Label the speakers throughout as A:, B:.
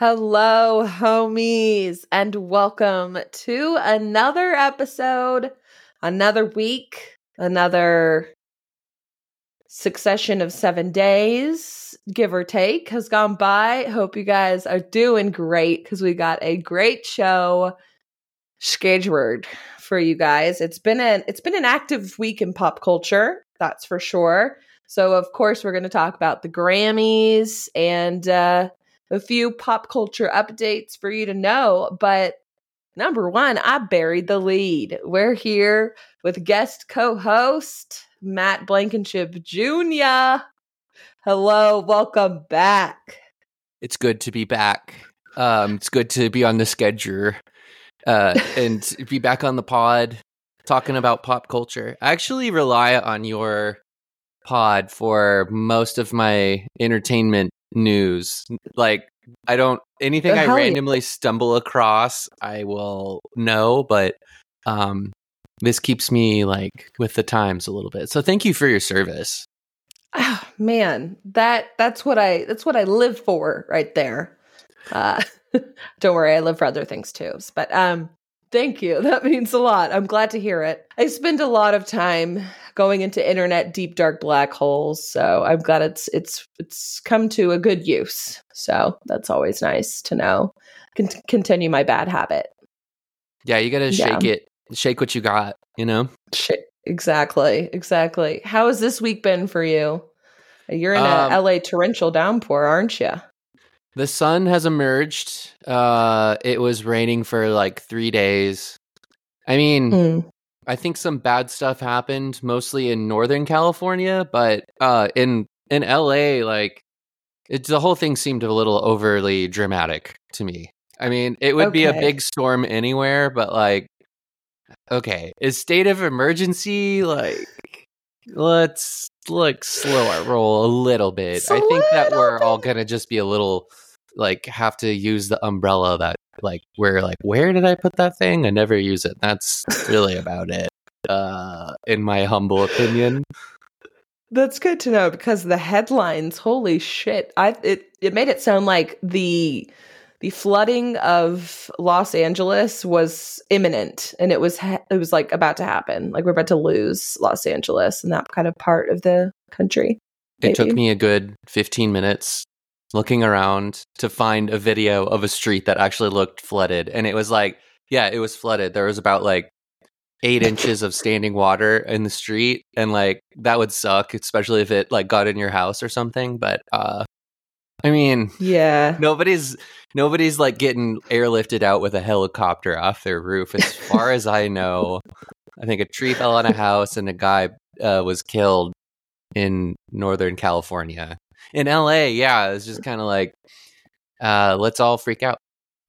A: Hello, homies, and welcome to another episode, another week, another succession of seven days, give or take, has gone by. Hope you guys are doing great because we got a great show scheduled for you guys. It's been an it's been an active week in pop culture, that's for sure. So of course we're going to talk about the Grammys and uh, a few pop culture updates for you to know. But number one, I buried the lead. We're here with guest co-host Matt Blankenship Jr. Hello, welcome back.
B: It's good to be back. Um, it's good to be on the schedule uh, and be back on the pod talking about pop culture. I actually rely on your pod for most of my entertainment news. Like I don't anything I randomly yeah. stumble across, I will know, but um this keeps me like with the times a little bit. So thank you for your service.
A: Oh, man, that that's what I that's what I live for right there. Uh don't worry, I live for other things too. But um Thank you. That means a lot. I'm glad to hear it. I spend a lot of time going into internet deep dark black holes, so I'm glad it's it's it's come to a good use. So that's always nice to know. Con- continue my bad habit.
B: Yeah, you got to shake yeah. it. Shake what you got, you know?
A: Sh- exactly. Exactly. How has this week been for you? You're in um, a LA torrential downpour, aren't you?
B: The sun has emerged. Uh, it was raining for like three days. I mean, mm. I think some bad stuff happened, mostly in Northern California, but uh, in in LA, like it's the whole thing seemed a little overly dramatic to me. I mean, it would okay. be a big storm anywhere, but like, okay, is state of emergency like? Let's like slow our roll a little bit. I think that we're bit. all gonna just be a little like have to use the umbrella that like we're like where did I put that thing? I never use it. That's really about it. Uh in my humble opinion.
A: That's good to know because the headlines, holy shit. I it it made it sound like the the flooding of Los Angeles was imminent and it was ha- it was like about to happen. Like we're about to lose Los Angeles and that kind of part of the country.
B: Maybe. It took me a good 15 minutes looking around to find a video of a street that actually looked flooded. And it was like, yeah, it was flooded. There was about like eight inches of standing water in the street. And like that would suck, especially if it like got in your house or something. But uh I mean,
A: yeah,
B: nobody's nobody's like getting airlifted out with a helicopter off their roof. As far as I know, I think a tree fell on a house and a guy uh, was killed in Northern California in LA, yeah, it's just kind of like, uh, let's all freak out,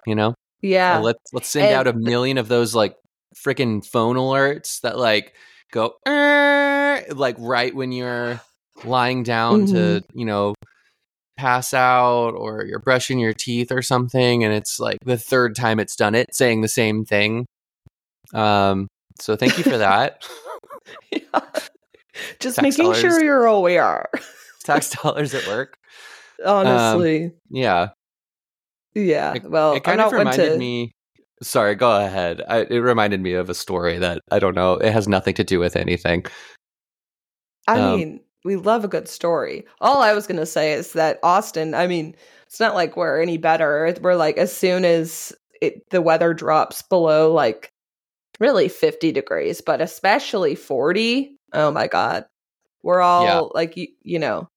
B: you know?
A: Yeah.
B: Let's let's send and out a million of those like freaking phone alerts that like go like right when you're lying down mm-hmm. to you know pass out or you're brushing your teeth or something and it's like the third time it's done it saying the same thing um so thank you for that
A: yeah. just making dollars. sure you're aware
B: tax dollars at work.
A: Honestly. Um,
B: yeah.
A: Yeah.
B: It,
A: well,
B: it kind of reminded to... me. Sorry, go ahead. I, it reminded me of a story that I don't know. It has nothing to do with anything.
A: I um, mean, we love a good story. All I was going to say is that Austin, I mean, it's not like we're any better. We're like, as soon as it, the weather drops below like really 50 degrees, but especially 40, oh my God. We're all yeah. like, you, you know,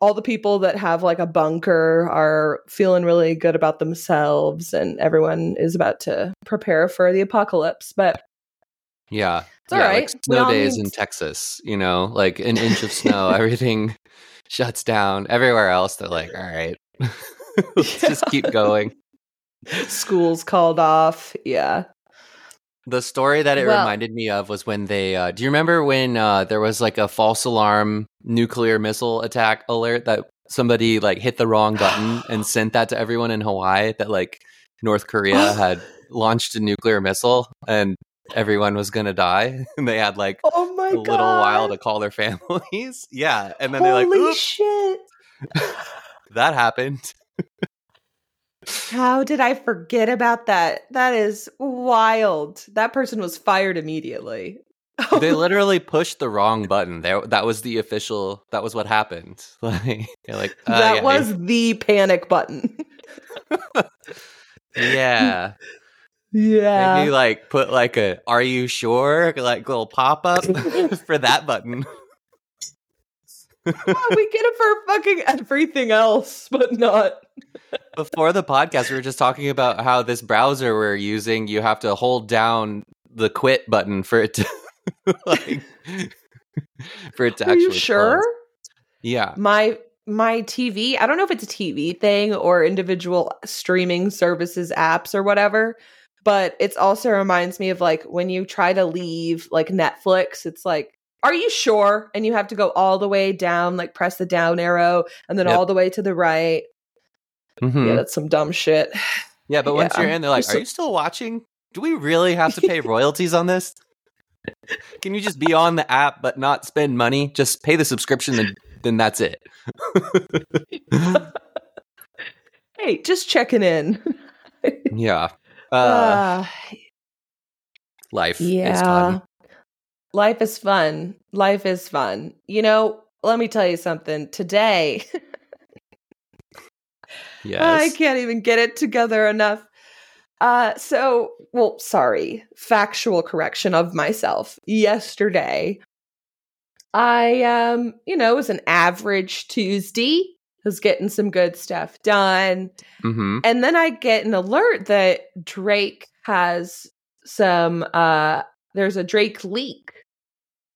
A: all the people that have like a bunker are feeling really good about themselves and everyone is about to prepare for the apocalypse but
B: yeah
A: it's all yeah, right.
B: like snow days in texas you know like an inch of snow everything shuts down everywhere else they're like all right let's yeah. just keep going
A: schools called off yeah
B: the story that it well, reminded me of was when they. Uh, do you remember when uh, there was like a false alarm nuclear missile attack alert that somebody like hit the wrong button and sent that to everyone in Hawaii that like North Korea had launched a nuclear missile and everyone was gonna die and they had like
A: oh my
B: a
A: God.
B: little while to call their families. yeah, and then
A: Holy
B: they're like, Holy
A: shit,
B: that happened."
A: How did I forget about that? That is wild. That person was fired immediately.
B: they literally pushed the wrong button. There, that was the official. That was what happened. Like, like
A: uh, that yeah, was the panic button.
B: yeah,
A: yeah.
B: Maybe like put like a "Are you sure?" like little pop up for that button.
A: We get it for fucking everything else, but not.
B: Before the podcast, we were just talking about how this browser we're using, you have to hold down the quit button for it to like for it to
A: Are
B: actually.
A: you sure?
B: Close. Yeah.
A: My my TV, I don't know if it's a TV thing or individual streaming services apps or whatever, but it also reminds me of like when you try to leave like Netflix, it's like are you sure? And you have to go all the way down, like press the down arrow, and then yep. all the way to the right. Mm-hmm. Yeah, that's some dumb shit.
B: Yeah, but once you're in, they're like, "Are you still watching? Do we really have to pay royalties on this? Can you just be on the app but not spend money? Just pay the subscription, and then that's it."
A: hey, just checking in.
B: yeah. Uh, uh, life.
A: Yeah. Life is fun. Life is fun. You know, let me tell you something. Today,
B: yes.
A: I can't even get it together enough. Uh, so, well, sorry, factual correction of myself. Yesterday, I, um, you know, it was an average Tuesday. was getting some good stuff done.
B: Mm-hmm.
A: And then I get an alert that Drake has some, uh, there's a Drake leak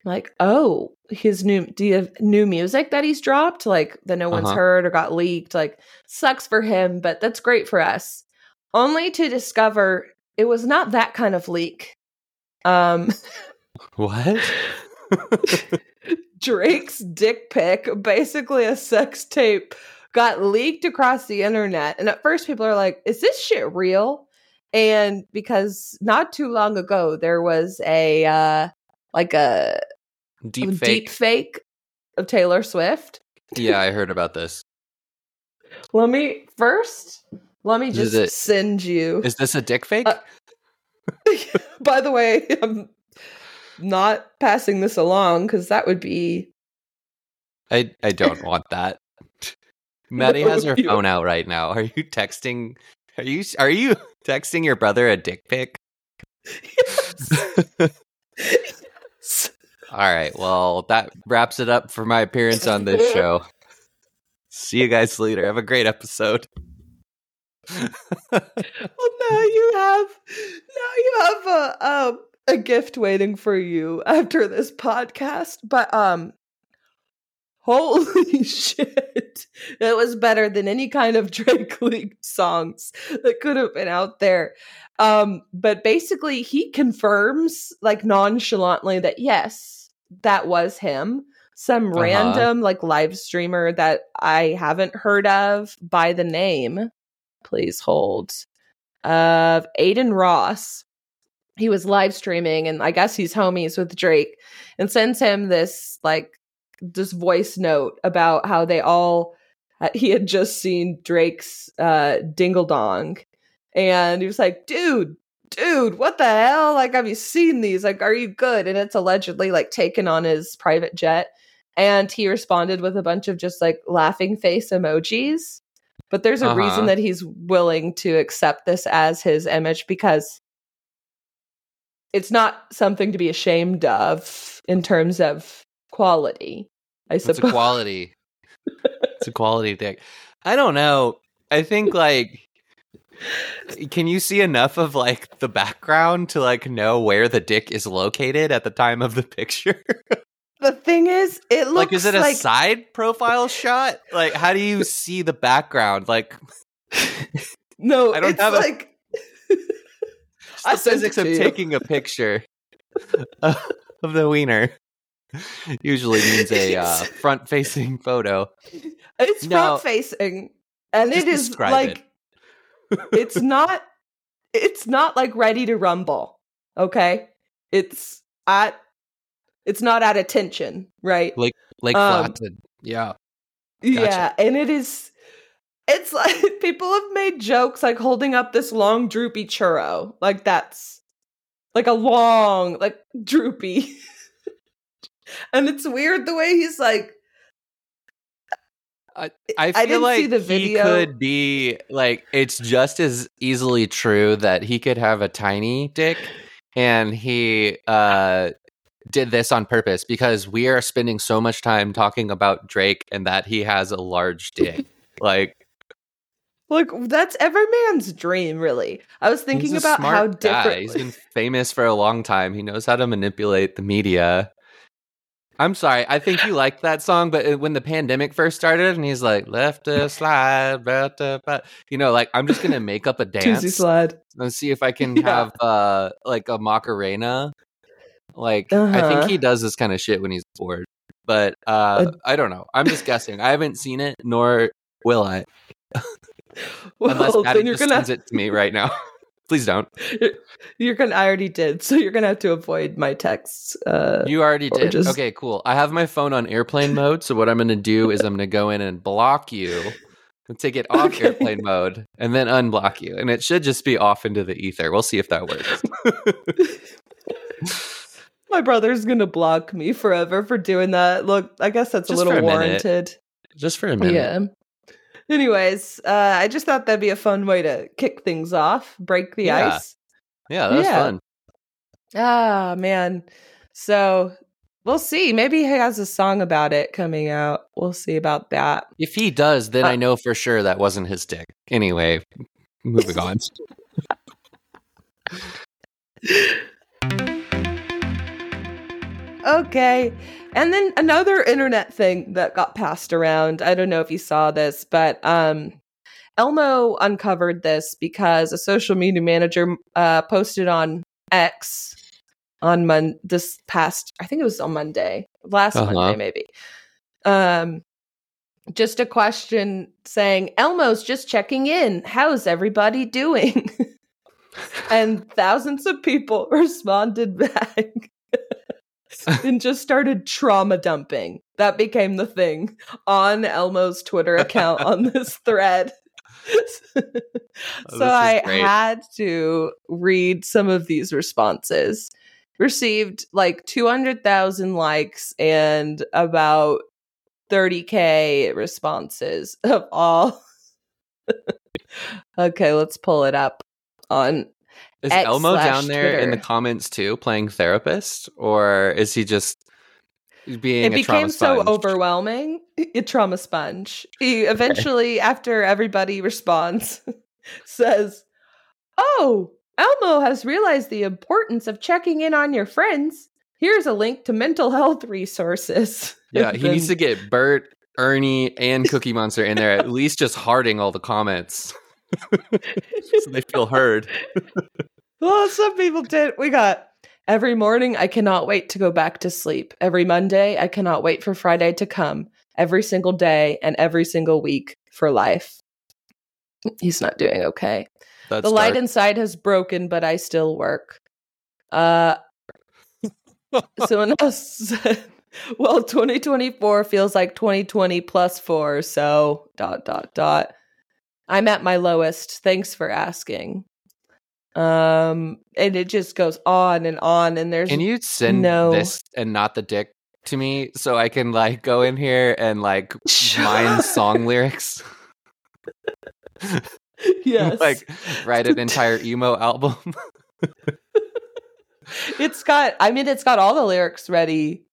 A: like, oh, his new do you have new music that he's dropped, like that no one's uh-huh. heard or got leaked. Like, sucks for him, but that's great for us. Only to discover it was not that kind of leak. Um
B: What?
A: Drake's dick pic, basically a sex tape, got leaked across the internet. And at first people are like, is this shit real? And because not too long ago there was a uh like a
B: deep fake.
A: deep fake of Taylor Swift.
B: yeah, I heard about this.
A: Let me first. Let me just it, send you.
B: Is this a dick fake? Uh,
A: by the way, I'm not passing this along because that would be.
B: I I don't want that. Maddy has her phone out right now. Are you texting? Are you are you texting your brother a dick pic? Yes. All right. Well, that wraps it up for my appearance on this show. See you guys later. Have a great episode.
A: well, now you have now you have a um, a gift waiting for you after this podcast. But um holy shit. It was better than any kind of Drake leaked songs that could have been out there. Um, but basically he confirms like nonchalantly that yes, that was him. Some uh-huh. random like live streamer that I haven't heard of by the name. Please hold. Of Adin Ross. He was live streaming and I guess he's homies with Drake and sends him this like this voice note about how they all uh, he had just seen Drake's uh dingle dong and he was like, dude, dude, what the hell? Like, have you seen these? Like, are you good? And it's allegedly like taken on his private jet. And he responded with a bunch of just like laughing face emojis. But there's a uh-huh. reason that he's willing to accept this as his image because it's not something to be ashamed of in terms of quality. I suppose.
B: It's a quality. it's a quality thing. I don't know. I think like can you see enough of like the background to like know where the dick is located at the time of the picture?
A: the thing is, it looks
B: like is it a
A: like...
B: side profile shot? Like how do you see the background? Like
A: No, I don't have like
B: a... the physics of taking a picture of the wiener usually means a uh, front facing photo.
A: It's front facing. And it is like it it's not it's not like ready to rumble. Okay? It's at it's not at attention, right?
B: Like like um, flaccid. Yeah.
A: Gotcha. Yeah, and it is it's like people have made jokes like holding up this long droopy churro. Like that's like a long, like droopy. and it's weird the way he's like
B: I, I feel I like he could be like it's just as easily true that he could have a tiny dick and he uh did this on purpose because we are spending so much time talking about Drake and that he has a large dick. like
A: like that's every man's dream, really. I was thinking about how different
B: he's been famous for a long time. He knows how to manipulate the media. I'm sorry. I think you liked that song, but uh, when the pandemic first started, and he's like left a slide, right to, but you know, like I'm just gonna make up a dance
A: slide
B: and see if I can yeah. have uh like a Macarena. Like uh-huh. I think he uh-huh. does this kind of shit when he's bored, but uh, uh I don't know. I'm just guessing. I haven't seen it, nor will I. well, Unless Patty just gonna... sends it to me right now. Please don't.
A: You're gonna. I already did, so you're gonna have to avoid my texts. Uh,
B: you already did. Just... Okay, cool. I have my phone on airplane mode, so what I'm gonna do is I'm gonna go in and block you, and take it off okay. airplane mode, and then unblock you, and it should just be off into the ether. We'll see if that works.
A: my brother's gonna block me forever for doing that. Look, I guess that's just a little warranted.
B: Minute. Just for a minute.
A: Yeah. Anyways, uh, I just thought that'd be a fun way to kick things off, break the
B: yeah.
A: ice.
B: Yeah, that was yeah. fun.
A: Ah, man. So we'll see. Maybe he has a song about it coming out. We'll see about that.
B: If he does, then uh, I know for sure that wasn't his dick. Anyway, moving on.
A: okay. And then another internet thing that got passed around. I don't know if you saw this, but um, Elmo uncovered this because a social media manager uh, posted on X on Mon this past I think it was on Monday, last uh-huh. Monday maybe. Um just a question saying Elmo's just checking in. How's everybody doing? and thousands of people responded back and just started trauma dumping. That became the thing on Elmo's Twitter account on this thread. oh, so I great. had to read some of these responses. Received like 200,000 likes and about 30k responses of all. okay, let's pull it up on
B: is X Elmo down there Twitter. in the comments too, playing therapist, or is he just being? It became so
A: overwhelming. A trauma sponge. He eventually, okay. after everybody responds, says, "Oh, Elmo has realized the importance of checking in on your friends. Here's a link to mental health resources."
B: Yeah, he needs to get Bert, Ernie, and Cookie Monster in there, at least just harding all the comments. So they feel heard.
A: well, some people did. We got every morning, I cannot wait to go back to sleep. Every Monday, I cannot wait for Friday to come. Every single day and every single week for life. He's not doing okay. That's the light dark. inside has broken, but I still work. Uh, someone else said, well, 2024 feels like 2020 plus four. So, dot, dot, dot. I'm at my lowest. Thanks for asking. Um, and it just goes on and on. And there's
B: can you send no... this and not the dick to me so I can like go in here and like mine song lyrics?
A: yes,
B: like write an entire emo album.
A: it's got. I mean, it's got all the lyrics ready,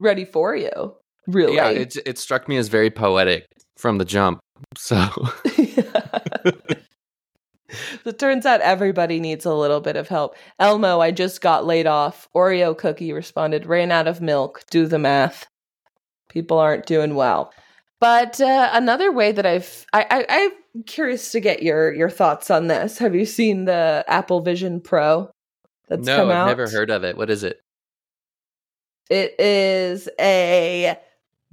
A: ready for you. Really?
B: Yeah, it it struck me as very poetic from the jump. So
A: it turns out everybody needs a little bit of help. Elmo, I just got laid off. Oreo Cookie responded, ran out of milk. Do the math. People aren't doing well. But uh, another way that I've, I, I, I'm curious to get your your thoughts on this. Have you seen the Apple Vision Pro?
B: That's no, come out? I've never heard of it. What is it?
A: It is a,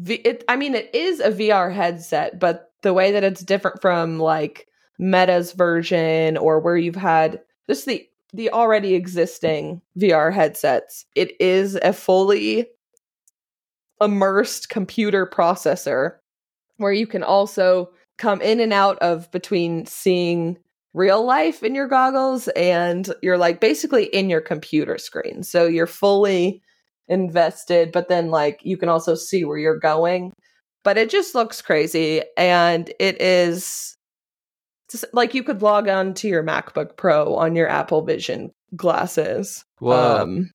A: it, I mean, it is a VR headset, but the way that it's different from like Meta's version or where you've had just the the already existing VR headsets. It is a fully immersed computer processor where you can also come in and out of between seeing real life in your goggles and you're like basically in your computer screen. So you're fully invested, but then like you can also see where you're going. But it just looks crazy and it is just, like you could log on to your MacBook Pro on your Apple Vision glasses.
B: Whoa.
A: Um,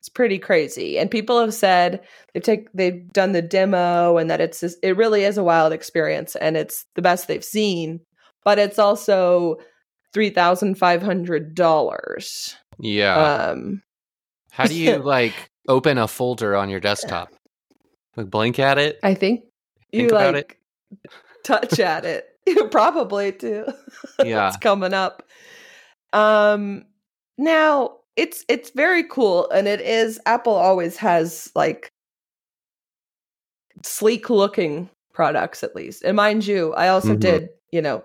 A: it's pretty crazy, and people have said they've take they've done the demo and that it's it really is a wild experience, and it's the best they've seen. But it's also three thousand five hundred dollars.
B: Yeah.
A: Um,
B: How do you like open a folder on your desktop? Like blink at it?
A: I think you
B: Think about
A: like touch at it. You probably too.
B: Yeah.
A: it's coming up. Um now it's it's very cool and it is Apple always has like sleek looking products at least. And mind you, I also
B: Mhm.
A: did, you know,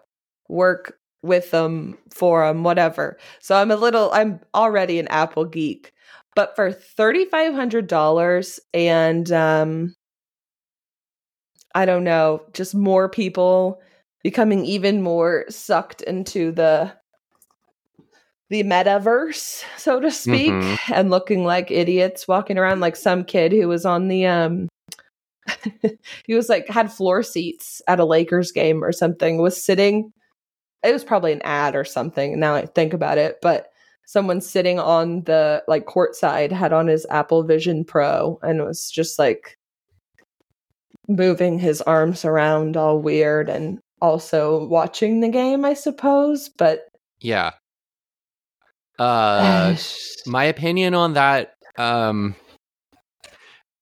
A: work with them for them whatever. So I'm a little I'm already an Apple geek. But for $3500 and um I don't know, just more people becoming even more sucked into the the metaverse, so to speak,
B: Mhm.
A: and looking like idiots walking around like some kid who was on the um he was like had floor seats at a Lakers game or something, was sitting it was probably an ad or something now I think about it, but someone sitting on the like courtside had on his Apple Vision Pro and was just like moving his arms around all weird and also watching the game, I suppose. But
B: Yeah. Uh my opinion on that um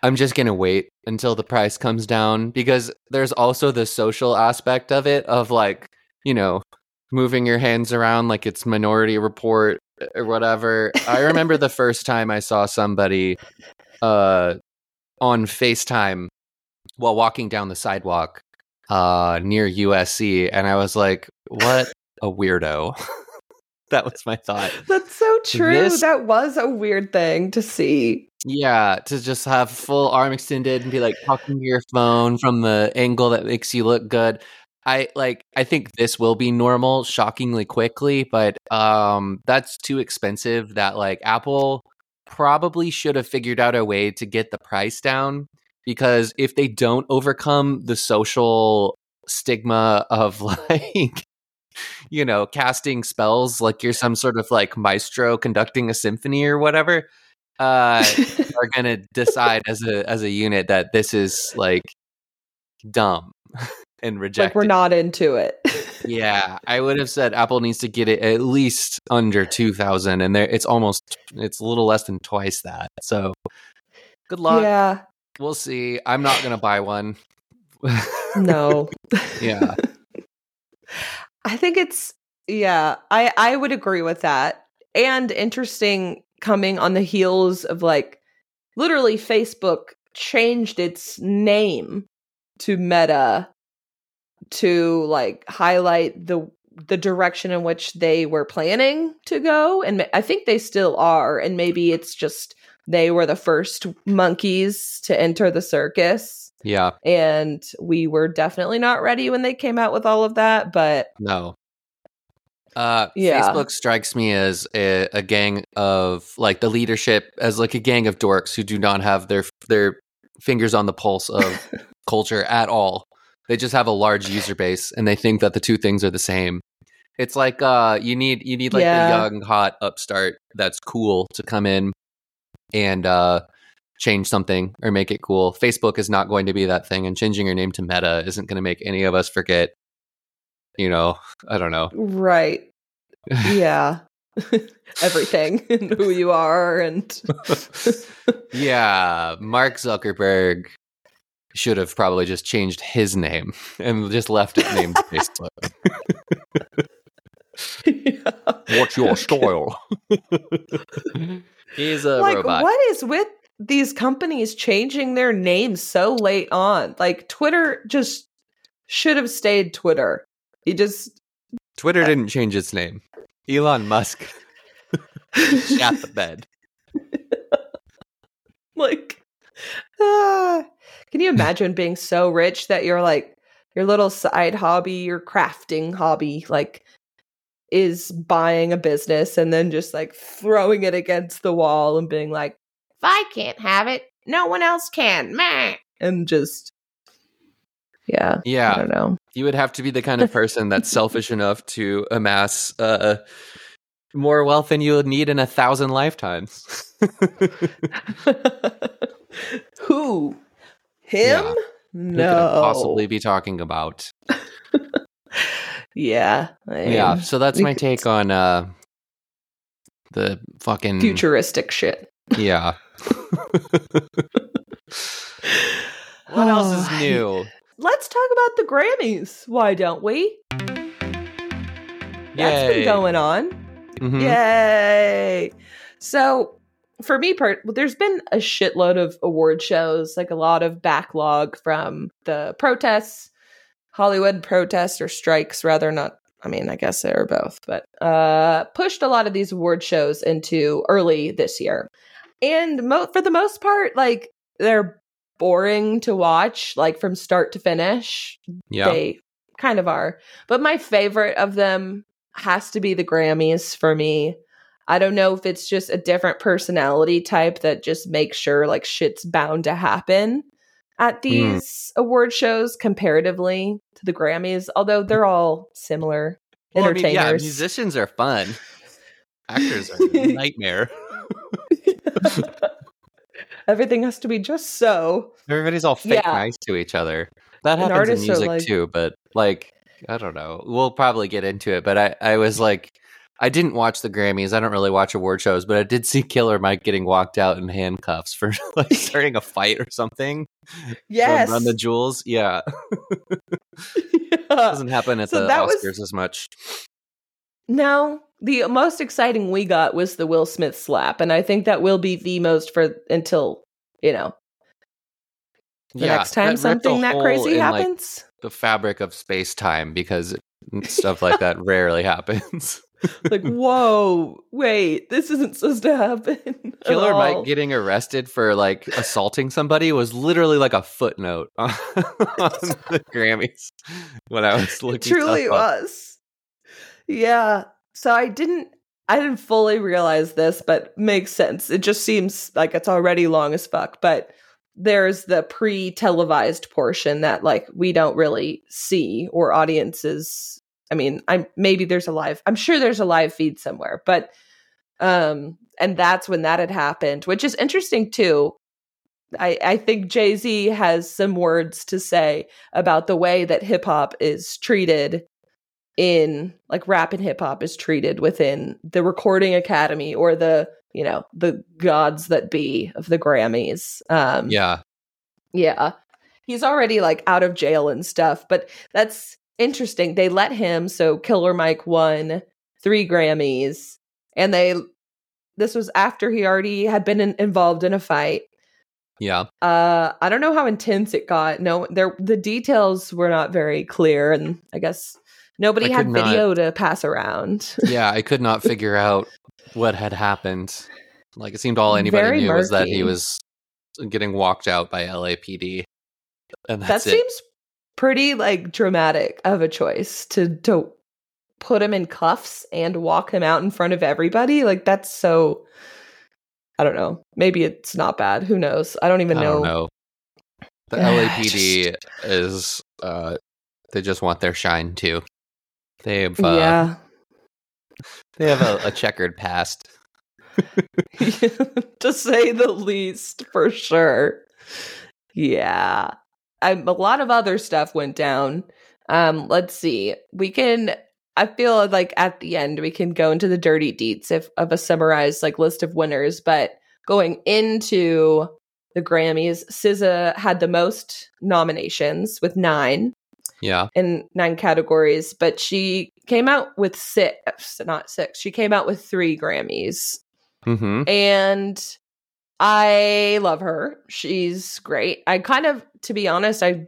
B: I'm just going to wait until the price comes down because there's also the social aspect of it of like, you know, moving your hands around like it's minority report or whatever. I remember the first time I saw somebody uh on FaceTime while walking down the sidewalk uh near USC and I was like, what a weirdo. that was my thought.
A: That's so true.
B: This-
A: that was a weird thing to see.
B: Yeah, to just have full arm extended and be like talking to your phone from the angle that makes you look good. I like I think this will be normal shockingly quickly, but um that's too expensive that like Apple probably should have figured out a way to get the price down because if they don't overcome the social stigma of like you know casting spells like you're some sort of like maestro conducting a symphony or whatever uh are going to decide as a as a unit that this is like dumb and reject
A: like we're not into it.
B: yeah i would have said apple needs to get it at least under 2000 and there it's almost it's a little less than twice that so good luck
A: yeah.
B: We'll see i'm not going to buy one
A: No.
B: yeah
A: I think it's yeah, I I would agree with that. And interesting coming on the heels of like literally Facebook changed its name to Meta to like highlight the the direction in which they were planning to go and I think they still are and maybe it's just they were the first monkeys to enter the circus
B: yeah
A: and we were definitely not ready when they came out with all of that but
B: No. Uh,
A: Yeah.
B: Facebook strikes me as a, a gang of like the leadership as like a gang of dorks who do not have their their fingers on the pulse of culture at all. They just have a large user base and they think that the two things are the same. It's like uh, you need you need like
A: Yeah.
B: a young hot upstart that's cool to come in and uh, change something or make it cool. Facebook is not going to be that thing, and changing your name to Meta isn't going to make any of us forget. You know, I don't know.
A: right yeah everything and who you are and
B: yeah, Mark Zuckerberg should have probably just changed his name and just left it named Facebook.
A: Yeah.
B: What's your style? He's a
A: like
B: robot.
A: what is with these companies changing their names so late on like twitter just should have stayed twitter he just
B: Twitter didn't change its name. Elon Musk shot the bed.
A: like ah. can you imagine being so rich that you're like your little side hobby, your crafting hobby, like is buying a business and then just like throwing it against the wall and being like, if I can't have it, no one else can. Meh. And just yeah.
B: Yeah.
A: I don't know.
B: You would have to be the kind of person that's selfish enough to amass uh, more wealth than you would need in a thousand lifetimes.
A: Who? Him?
B: Yeah.
A: No.
B: Who could possibly be talking about?
A: yeah. I
B: Yeah, so that's my take on uh the fucking
A: futuristic shit.
B: Yeah. what else is new?
A: Let's talk about the Grammys. Why don't we? That's been going on.
B: Mhm.
A: Yay. So for me part there's been a shitload of award shows, like a lot of backlog from the protests, Hollywood protests or strikes rather not I mean, I guess they are both, but uh pushed a lot of these award shows into early this year. And mo- for the most part like they're boring to watch like from start to finish
B: Yeah.
A: they kind of are. But my favorite of them has to be the Grammys for me. I don't know if it's just a different personality type that just makes sure like shit's bound to happen at hmm. these award shows comparatively to the Grammys, although they're all similar
B: Well, I mean, yeah,
A: entertainers.
B: musicians are fun. Actors are a nightmare.
A: Everything has to be just so.
B: Everybody's all fake
A: Yeah.
B: nice to each other. That happens in music
A: like-
B: too, but like I don't know. We'll probably get into it, but I I was like I didn't watch the Grammys. I don't really watch award shows, but I did see Killer Mike getting walked out in handcuffs for like starting a fight or something.
A: Yes.
B: Run the Jewels. Yeah.
A: Yeah.
B: Doesn't happen at
A: So
B: the
A: that was-
B: Oscars as much.
A: No, the most exciting we got was the Will Smith slap, and I think that will be the most for until you know the
B: yeah,
A: next time
B: that
A: something that crazy
B: in, like,
A: happens.
B: the fabric of space time because stuff like that rarely happens.
A: Like, whoa, wait, this isn't supposed to happen.
B: Killer. Mike getting arrested for like assaulting somebody was literally like a footnote on, on the Grammys when I was
A: It
B: looking.
A: truly
B: up.
A: was. Yeah. So I didn't I didn't fully realize this, but makes sense. It just seems like it's already long as fuck. But there's the pre-televised portion that like we don't really see or audiences I mean, I'm maybe there's a live I'm sure there's a live feed somewhere, but um and that's when that had happened, which is interesting too. I, I think Jay Z has some words to say about the way that hip hop is treated in like rap and hip hop is treated within the recording academy or the you know the gods that be of the grammys um
B: Yeah,
A: yeah he's already like out of jail and stuff but that's interesting they let him so killer mike won three grammys and they this was after he already had been in, involved in a fight
B: yeah.
A: uh, I don't know how intense it got. No, there the details were not very clear, and I guess nobody
B: I
A: had
B: could not-
A: video to pass around.
B: Yeah, I could not figure out what had happened. Like it seemed all anybody
A: Very
B: knew was that he was getting walked out by LAPD, and
A: that
B: it.
A: seems pretty like dramatic of a choice to to put him in cuffs and walk him out in front of everybody. Like that's so. I don't know. Maybe it's not bad. Who knows? I don't even
B: I
A: know.
B: don't know. The LAPD is uh they just want their shine too. They have uh,
A: yeah.
B: they have a, a checkered past.
A: to say the least, for sure. Yeah. Um, a lot of other stuff went down. Um, let's see. We can I feel like at the end we can go into the dirty deets if, of a summarized like list of winners, but going into the Grammys, SZA had the most nominations with nine
B: Yeah.
A: in nine categories, but she came out with six, not six. She came out with three Grammys
B: Mm-hmm.
A: and I love her. She's great. I kind of, to be honest, I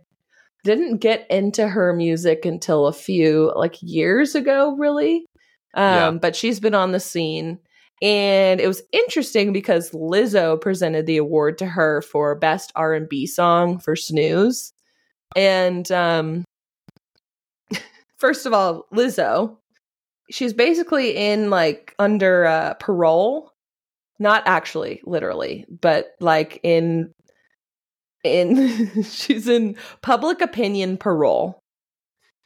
A: didn't get into her music until a few like years ago, really. Um,
B: Yeah.
A: But she's been on the scene, and it was interesting because Lizzo presented the award to her for best R and B song for Snooze, and um, first of all, Lizzo, she's basically in like under uh, parole, not actually literally, but like in in she's in public opinion parole.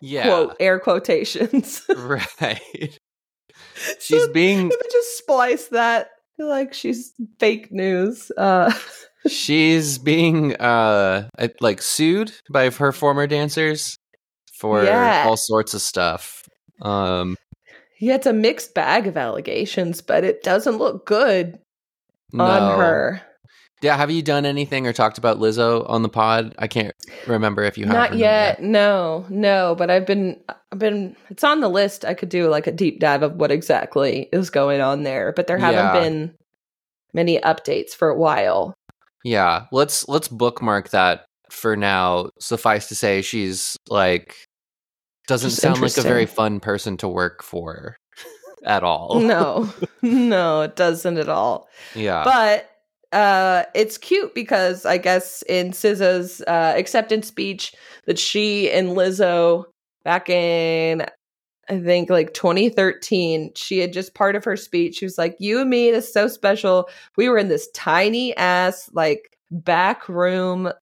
B: Yeah.
A: Quote air quotations.
B: right. She's so, being
A: just splice that like she's fake news. Uh
B: she's being uh like sued by her former dancers for yeah. all sorts of stuff. Um
A: yeah, it's a mixed bag of allegations, but it doesn't look good no. on her.
B: Yeah, have you done anything or talked about Lizzo on the pod? I can't remember if you have.
A: Not yet. No, no. But I've been, I've been. It's on the list. I could do like a deep dive of what exactly is going on there, but there haven't yeah. been many updates for a while.
B: Yeah, let's let's bookmark that for now. Suffice to say, she's like doesn't Just sound like a very fun person to work for at all.
A: no, no, it doesn't at all.
B: Yeah,
A: but uh, it's cute because I guess in SZA's uh, acceptance speech that she and Lizzo back in I think like 2013, she had just part of her speech. She was like, "You and me, is so special. We were in this tiny ass like back room,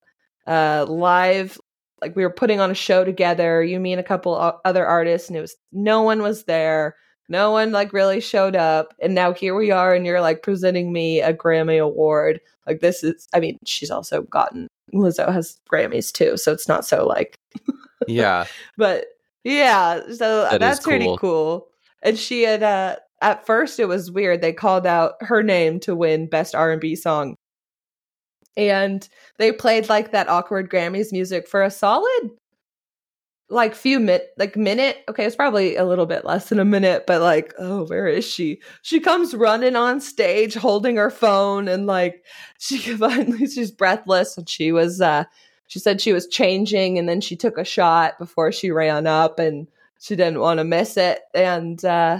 A: uh, live." Like we were putting on a show together, you, me, and a couple other artists, and it was no one was there. No one like really showed up and now here we are and you're like presenting me a grammy award. Like this is i mean she's also gotten lizzo has grammys too so it's not so like
B: yeah.
A: but yeah so that that's cool. pretty cool. and she had uh at first it was weird they called out her name to win best r&b song and they played like that awkward grammys music for a solid like few minute like minute okay it's probably a little bit less than a minute but like oh where is she? She comes running on stage holding her phone and like she finally she's breathless and she was uh she said she was changing and then she took a shot before she ran up and she didn't want to miss it and uh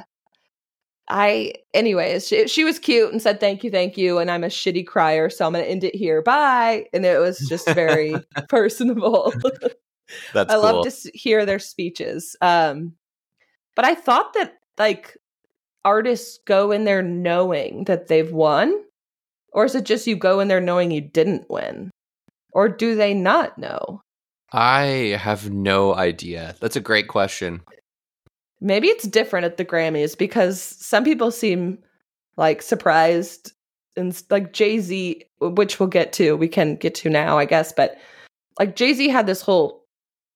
A: I, anyways, she, she was cute and said thank you, thank you. And I'm a shitty crier, so I'm gonna end it here. Bye. And it was just very personable.
B: That's
A: I
B: cool.
A: love to hear their speeches. Um, but I thought that like artists go in there knowing that they've won, or is it just you go in there knowing you didn't win, or do they not know?
B: I have no idea. That's a great question.
A: Maybe it's different at the Grammys because some people seem like surprised and like Jay Z, which we'll get to, we can get to now, I guess, but like Jay Z had this whole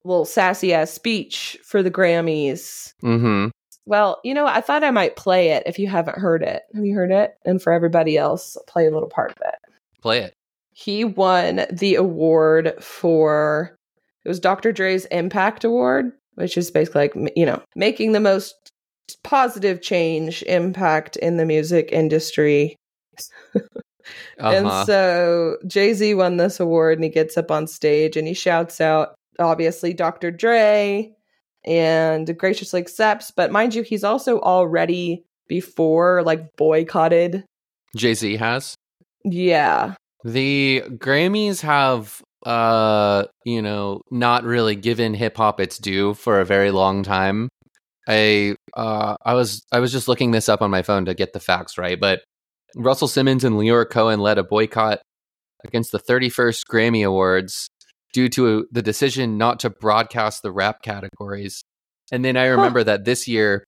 A: little sassy ass speech for the Grammys.
B: Mm-hmm.
A: Well, you know, I thought I might play it if you haven't heard it. Have you heard it? And for everybody else, I'll play a little part of it.
B: Play it.
A: He won the award for it was Dr. Dre's Impact Award, which is basically like you know making the most positive change impact in the music industry. uh-huh. And so Jay Z won this award, and he gets up on stage and he shouts out, obviously Dr. Dre and graciously accepts. But mind you, he's also already before like boycotted.
B: Jay Z has.
A: Yeah.
B: The Grammys have uh you know not really given hip hop its due for a very long time. I uh I was I was just looking this up on my phone to get the facts right, but Russell Simmons and Lyor Cohen led a boycott against the 31st Grammy Awards due to the decision not to broadcast the rap categories. And then I remember huh. that this year,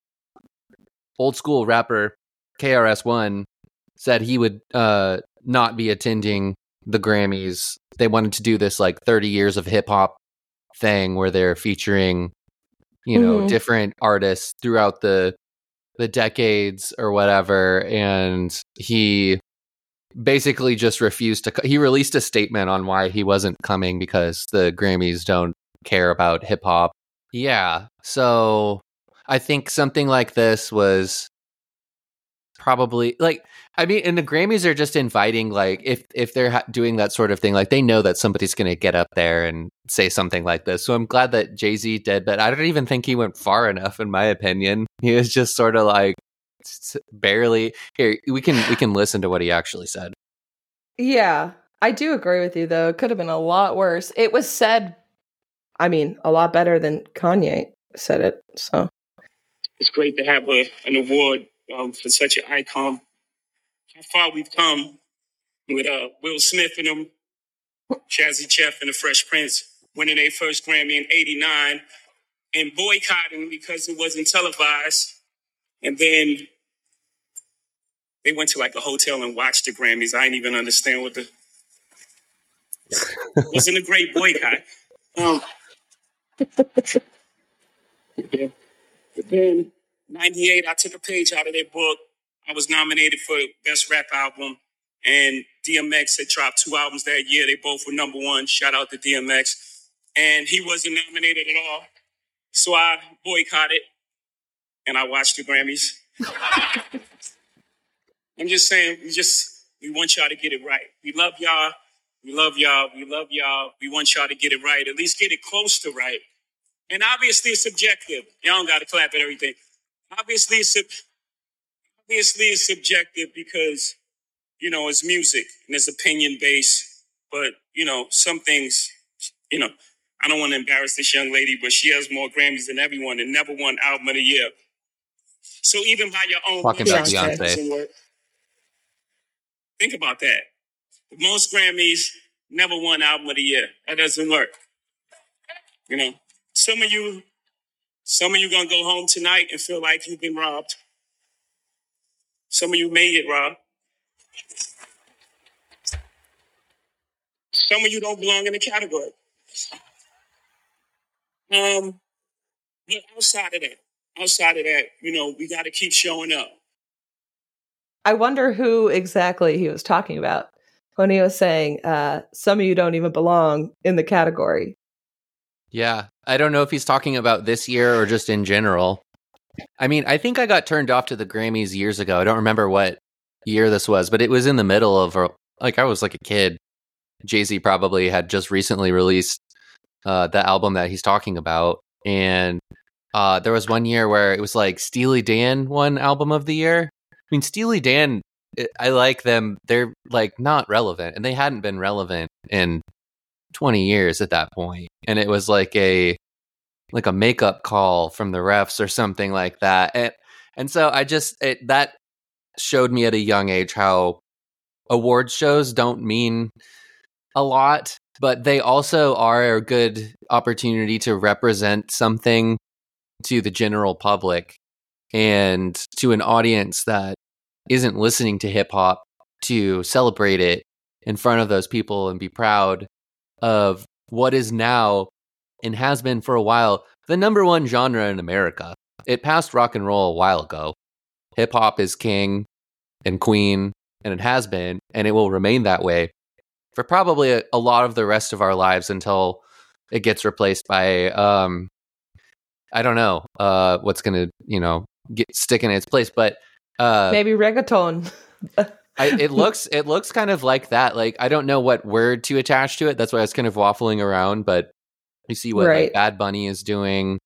B: old school rapper KRS-One said he would uh, not be attending the Grammys. They wanted to do this like 30 years of hip hop thing where they're featuring, you know, mm-hmm. different artists throughout the the decades or whatever. And he basically just refused to. He released a statement on why he wasn't coming because the Grammys don't care about hip hop. Yeah, so I think something like this was probably like I mean, and the Grammys are just inviting like if if they're ha- doing that sort of thing, like they know that somebody's going to get up there and say something like this. So I'm glad that Jay Z did, but I don't even think he went far enough, in my opinion. He was just sort of like barely here we can we can listen to what he actually said
A: yeah i do agree with you though it could have been a lot worse it was said i mean a lot better than kanye said it. So
C: it's great to have a, an award um, for such an icon. How far we've come with uh, Will Smith and them, Jazzy Jeff and the Fresh Prince winning their first Grammy in '89 and boycotting because it wasn't televised. And then they went to like a hotel and watched the Grammys. I didn't even understand what the it wasn't a great boycott. Um, yeah. But then, 98, I took a page out of their book. I was nominated for Best Rap Album, and DMX had dropped two albums that year. They both were number one. Shout out to DMX. And he wasn't nominated at all. So I boycotted and I watched the Grammys. I'm just saying, we just we want y'all to get it right. We love y'all. We love y'all. We love y'all. We want y'all to get it right. At least get it close to right. And obviously, it's subjective. Y'all don't got to clap at everything. Obviously, it's sub- obviously it's subjective because you know it's music and it's opinion based. But you know, some things, you know, I don't want to embarrass this young lady, but she has more Grammys than everyone and never won Album of the Year. So even by your own
B: about Beyonce.
C: Think about that. The most Grammys, never won Album of the Year. That doesn't work. You know, some of you, some of you gonna go home tonight and feel like you've been robbed. Some of you may get robbed. Some of you don't belong in the category. Um, but outside of that, outside of that, you know, we got to keep showing up.
A: I wonder who exactly he was talking about when he was saying, uh, some of you don't even belong in the category.
B: Yeah. I don't know if he's talking about this year or just in general. I mean, I think I got turned off to the Grammys years ago. I don't remember what year this was, but it was in the middle of, like, I was like a kid. Jay Z probably had just recently released uh, the album that he's talking about. And uh, there was one year where it was like Steely Dan won album of the year. I mean, Steely Dan, I like them. They're like not relevant, and they hadn't been relevant in 20 years at that point. And it was like a like a makeup call from the refs or something like that. And and so I just it, that showed me at a young age how award shows don't mean a lot, but they also are a good opportunity to represent something to the general public and to an audience that isn't listening to hip hop to celebrate it in front of those people and be proud of what is now and has been for a while the number one genre in America. It passed rock and roll a while ago. Hip hop is king and queen, and it has been, and it will remain that way for probably a, a lot of the rest of our lives until it gets replaced by um I don't know uh what's gonna you know get stick in its place, but uh
A: maybe reggaeton.
B: I, it looks it looks kind of like that. Like I don't know what word to attach to it. That's why I was kind of waffling around. But you see what right. like, Bad Bunny is doing,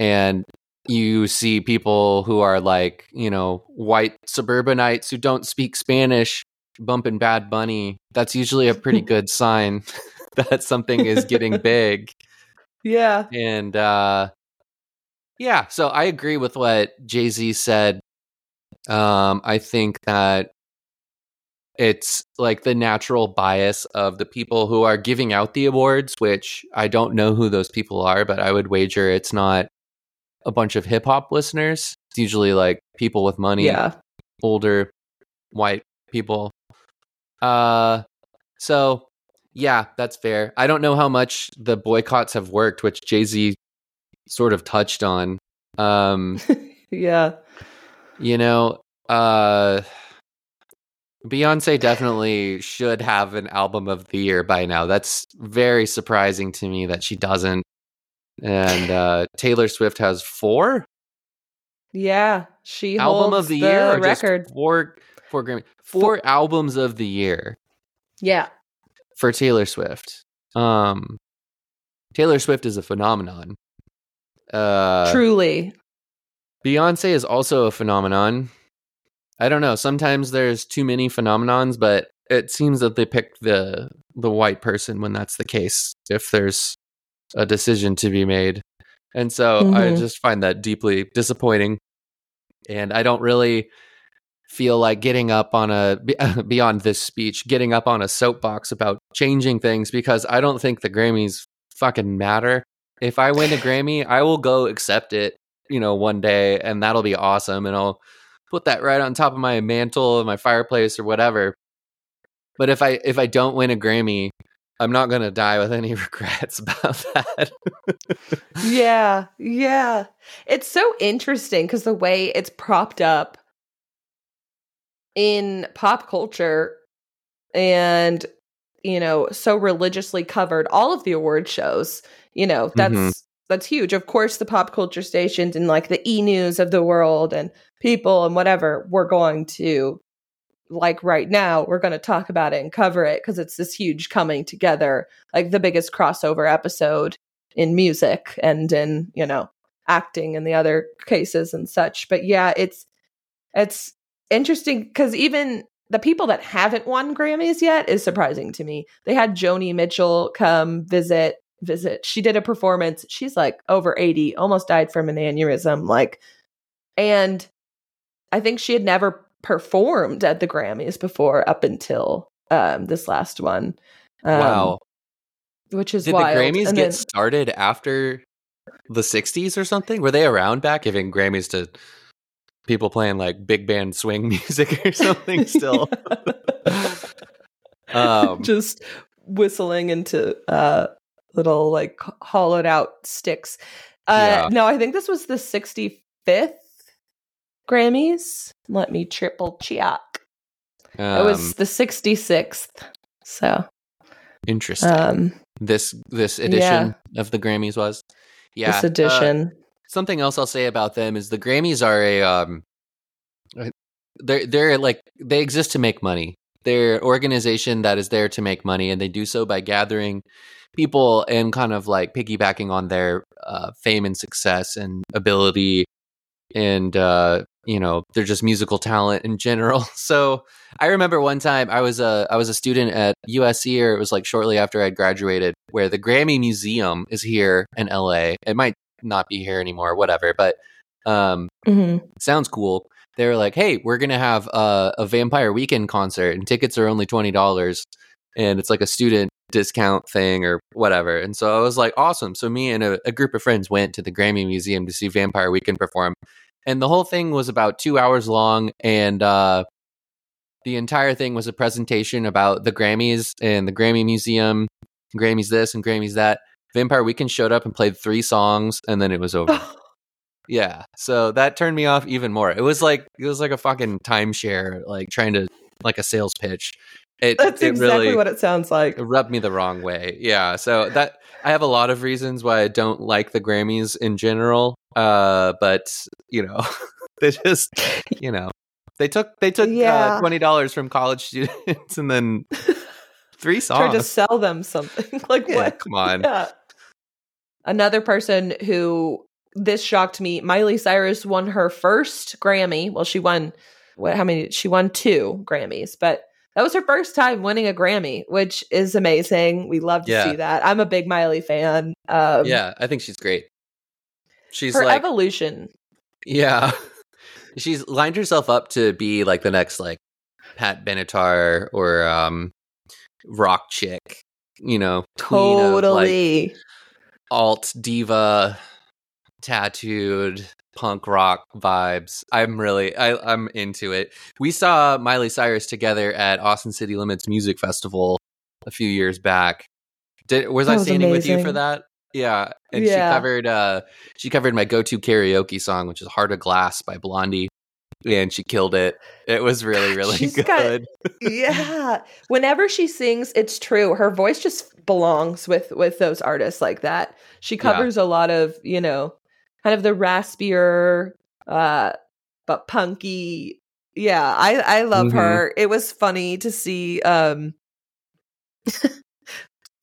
B: and you see people who are like you know white suburbanites who don't speak Spanish bumping Bad Bunny. That's usually a pretty good sign that something is getting big.
A: Yeah,
B: and uh, yeah. So I agree with what Jay Z said. Um, I think that it's like the natural bias of the people who are giving out the awards, which I don't know who those people are, but I would wager it's not a bunch of hip hop listeners. It's usually like people with money,
A: yeah.
B: older white people. Uh so yeah, that's fair. I don't know how much the boycotts have worked, which Jay-Z sort of touched on. Um
A: yeah.
B: You know, uh Beyonce definitely should have an album of the year by now. That's very surprising to me that she doesn't. And uh, Taylor Swift has four.
A: Yeah, she has
B: album of the,
A: the
B: year
A: record.
B: four four Grammy four, four albums of the year.
A: Yeah,
B: for Taylor Swift. Um, Taylor Swift is a phenomenon. Uh,
A: Truly,
B: Beyonce is also a phenomenon. I don't know. Sometimes there's too many phenomenons, but it seems that they pick the the white person when that's the case. If there's a decision to be made, And so mm-hmm. I just find that deeply disappointing. And I don't really feel like getting up on a beyond this speech, getting up on a soapbox about changing things because I don't think the Grammys fucking matter. If I win a Grammy, I will go accept it, you know, one day and that'll be awesome and I'll put that right on top of my mantle of my fireplace or whatever. But if I if I don't win a Grammy, I'm not going to die with any regrets about that.
A: yeah. Yeah. It's so interesting cuz the way it's propped up in pop culture and you know so religiously covered all of the award shows you know that's mm-hmm. that's huge of course the pop culture stations and like the e-news of the world and people and whatever we're going to like right now we're going to talk about it and cover it because it's this huge coming together like the biggest crossover episode in music and in you know acting and the other cases and such but yeah it's it's interesting because even the people that haven't won Grammys yet is surprising to me. They had Joni Mitchell come visit visit. She did a performance. She's like over 80, almost died from an aneurysm like and I think she had never performed at the Grammys before up until um this last one. Um,
B: wow.
A: Which is
B: Did
A: wild.
B: the Grammys
A: and
B: get
A: then,
B: started after the 60s or something? Were they around back giving Grammys to people playing like big band swing music or something still.
A: um, Just whistling into uh, little like hollowed out sticks. Uh, yeah. No, I think this was the 65th Grammys. Let me triple check. Um, it was um, the 66th. So
B: interesting. Um, this this edition yeah. of the Grammys was. Yeah.
A: This edition. Uh,
B: something else I'll say about them is the Grammys are a um, they're they're like they exist to make money. They're an organization that is there to make money, and they do so by gathering people and kind of like piggybacking on their uh, fame and success and ability, and uh, you know they're just musical talent in general. So I remember one time I was a I was a student at USC, or it was like shortly after I graduated, where the Grammy Museum is here in LA. It might not be here anymore, whatever. But um, mm-hmm. sounds cool. They were like, "Hey, we're gonna have a, a Vampire Weekend concert, and tickets are only twenty dollars, and it's like a student discount thing or whatever." And so I was like, "Awesome!" So me and a, a group of friends went to the Grammy Museum to see Vampire Weekend perform, and the whole thing was about two hours long, and uh, the entire thing was a presentation about the Grammys and the Grammy Museum, Grammys this and Grammys that. Vampire Weekend showed up and played three songs, and then it was over. yeah, so that turned me off even more. It was like it was like a fucking timeshare, like trying to like a sales pitch.
A: It, That's it exactly really, what it sounds like.
B: It rubbed me the wrong way. Yeah, so that I have a lot of reasons why I don't like the Grammys in general. Uh, but you know, they just you know they took they took uh, yeah. uh, twenty dollars from college students and then three songs.
A: Try to sell them something like
B: yeah,
A: what?
B: Come on.
A: Yeah. Another person who this shocked me, Miley Cyrus won her first Grammy. Well, she won what how many she won two Grammys, but that was her first time winning a Grammy, which is amazing. We love to yeah. see that. I'm a big Miley fan. Um,
B: yeah, I think she's great. She's
A: her
B: like
A: evolution.
B: Yeah. she's lined herself up to be like the next like Pat Benatar or um rock chick, you know,
A: totally.
B: Of, like, alt diva tattooed punk rock vibes. I'm really I, I'm into it. We saw Miley Cyrus together at Austin City Limits Music Festival a few years back. Did was that I standing amazing. with you for that? Yeah, and yeah. she covered uh she covered my go-to karaoke song, which is "Heart of Glass" by Blondie and she killed it. It was really, really good. Got,
A: yeah. Whenever she sings, it's true. Her voice just belongs with with those artists like that. She covers yeah. a lot of, you know, kind of the raspier, uh, but punky. Yeah, I I love mm-hmm. her. It was funny to see um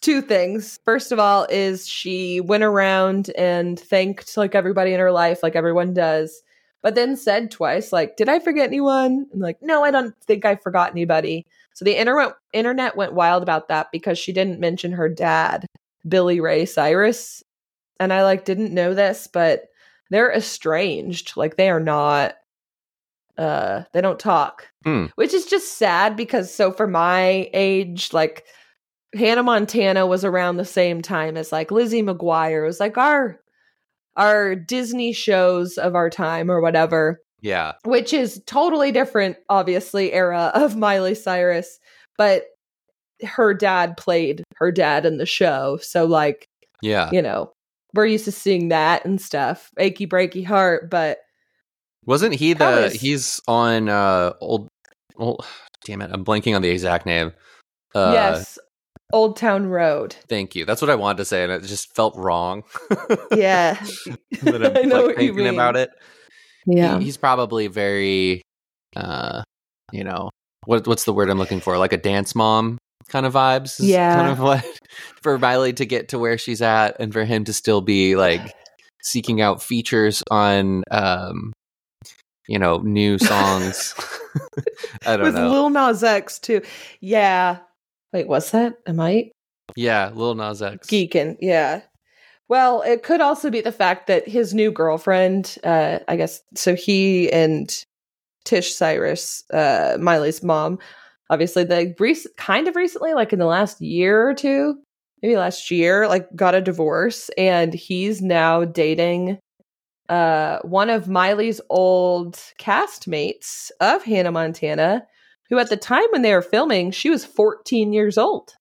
A: two things. First of all, is she went around and thanked like everybody in her life, like everyone does but then said twice, like, did I forget anyone? And like, no, I don't think I forgot anybody. So the internet internet went wild about that because she didn't mention her dad, Billy Ray Cyrus. and I like didn't know this, but they're estranged. Like they are not uh they don't talk.
B: Hmm.
A: Which is just sad because so for my age, like Hannah Montana was around the same time as like Lizzie McGuire. It was like our our Disney shows of our time or whatever,
B: Yeah.
A: which is totally different, obviously, era of Miley Cyrus. But her dad played her dad in the show. So like
B: Yeah.
A: you know, we're used to seeing that and stuff. Achy breaky heart, but
B: Wasn't he the
A: was-
B: he's on uh old old damn it, I'm blanking on the exact name. Uh
A: yes, Old Town Road.
B: thank you. That's what I wanted to say and it just felt wrong.
A: Yeah.
B: I'm
A: I know
B: like,
A: what you
B: thinking about it.
A: Yeah.
B: He- he's probably very uh you know what what's the word I'm looking for? Like a dance mom kind of vibes. is
A: Yeah.
B: Kind of what for Miley to get to where she's at and for him to still be like seeking out features on um you know, new songs. I don't
A: With
B: know.
A: Lil Nas X too. Yeah. Wait, what's that? Am I
B: yeah, Lil Nas X.
A: geeking? Yeah. Well, it could also be the fact that his new girlfriend, uh, I guess, so he and Tish Cyrus, uh, Miley's mom, obviously, they rec- kind of recently, like in the last year or two, maybe last year, like got a divorce, and he's now dating uh, one of Miley's old castmates of Hannah Montana, who at the time when they were filming, she was 14 years old.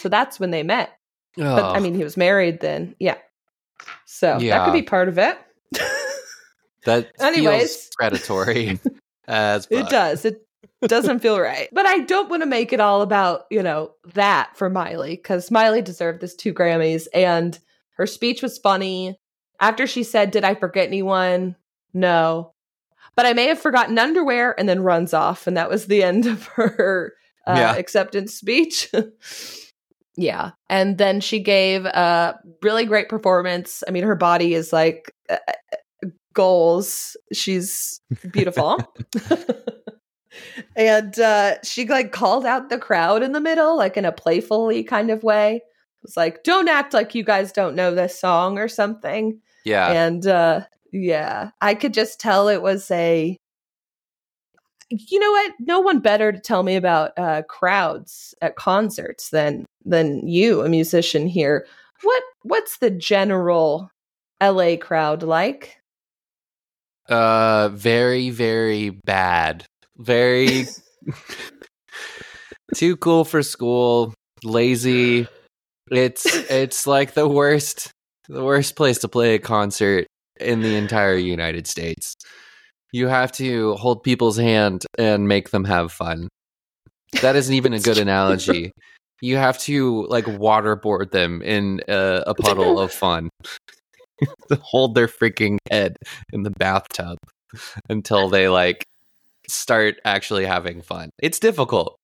A: So that's when they met. But I
B: Oh,
A: mean, he was married then. Yeah. So that could be part of it.
B: that
A: anyways.
B: predatory as
A: it does. It doesn't feel right. But I don't want to make it all about, you know, that for Miley because Miley deserved this two Grammys and her speech was funny. After she said, Did I forget anyone? No. But I may have forgotten underwear and then runs off. And that was the end of her uh,
B: Yeah.
A: acceptance speech. yeah. And then she gave a really great performance. I mean, her body is like uh, uh, goals. She's beautiful. and uh, she like called out the crowd in the middle, like in a playfully kind of way. It was like, don't act like you guys don't know this song or something.
B: Yeah.
A: And uh, yeah, I could just tell it was a. You know what? No one better to tell me about uh, crowds at concerts than than you, a musician here. What what's the general LA crowd like?
B: Uh, very, very bad. Very too cool for school. Lazy. It's it's like the worst, the worst place to play a concert in the entire United States. You have to hold people's hand and make them have fun. That isn't even a good analogy. You have to like waterboard them in a, a puddle of fun. hold their freaking head in the bathtub until they like start actually having fun. It's difficult.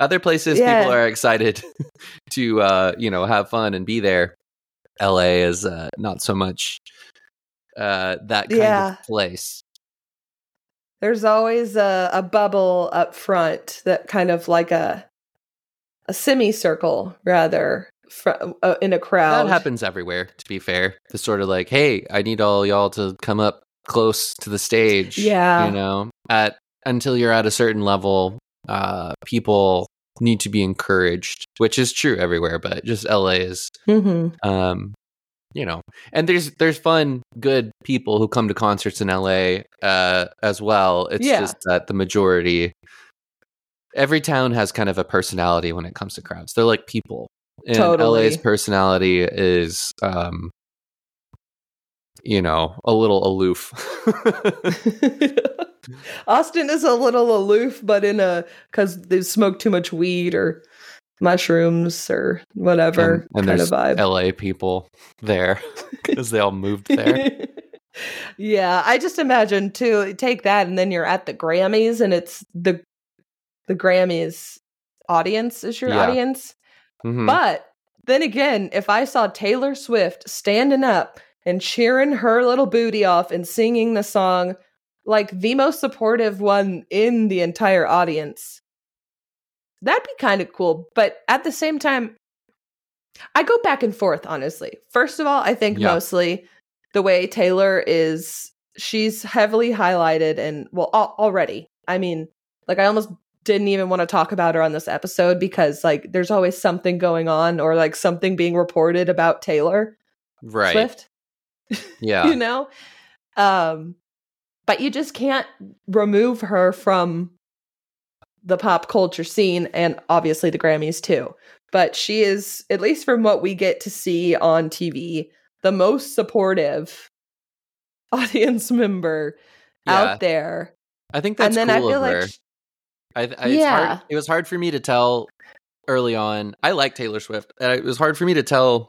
B: Other places
A: Yeah.
B: people are excited to uh, you know, have fun and be there. LA is uh, not so much uh that kind
A: Yeah.
B: of place.
A: There's always a, a bubble up front that kind of like a a semicircle rather fr- uh, in a crowd.
B: That happens everywhere, to be fair. The sort of like, hey, I need all y'all to come up close to the stage.
A: Yeah.
B: You know, at until you're at a certain level, uh, people need to be encouraged, which is true everywhere, but just LA is
A: hmm
B: um you know and there's there's fun good people who come to concerts in la uh as well it's
A: Yeah.
B: just that the majority every town has kind of a personality when it comes to crowds they're like people and
A: Totally.
B: la's personality is um you know a little aloof
A: Austin is a little aloof, but in a because they smoke too much weed or mushrooms or whatever
B: and, and
A: kind of vibe.
B: la people there because they all moved there
A: yeah, I just imagine too. Take that, and then you're at the Grammys, and it's the the Grammys audience is your
B: Yeah.
A: audience.
B: Mhm.
A: But then again, if I saw Taylor Swift standing up and cheering her little booty off and singing the song like the most supportive one in the entire audience, that'd be kind of cool. But at the same time, I go back and forth, honestly. First of all, I think
B: Yeah.
A: mostly the way Taylor is, she's heavily highlighted and, well, al- already. I mean, like, I almost didn't even want to talk about her on this episode because, like, there's always something going on or, like, something being reported about Taylor
B: Right.
A: Swift,
B: Yeah.
A: you know? Um, but you just can't remove her from the pop culture scene and obviously the Grammys too. But she is, at least from what we get to see on TV, the most supportive audience member
B: Yeah.
A: out there.
B: I think that's
A: and then
B: cool
A: I feel
B: of her.
A: like sh-
B: I, I, it's hard,
A: Yeah.
B: it was hard for me to tell early on. I like Taylor Swift. It was hard for me to tell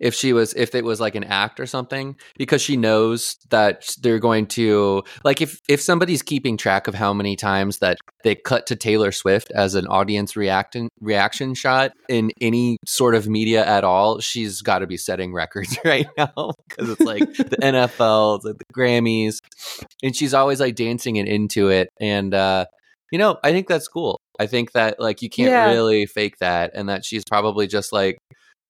B: if she was if it was like an act or something because she knows that they're going to like if if somebody's keeping track of how many times that they cut to Taylor Swift as an audience reaction reaction shot in any sort of media at all, she's got to be setting records right now because it's like the NFL, like the Grammys, and she's always like dancing and into it and uh you know, I think that's cool. I think that like you can't
A: Yeah.
B: really fake that and that she's probably just like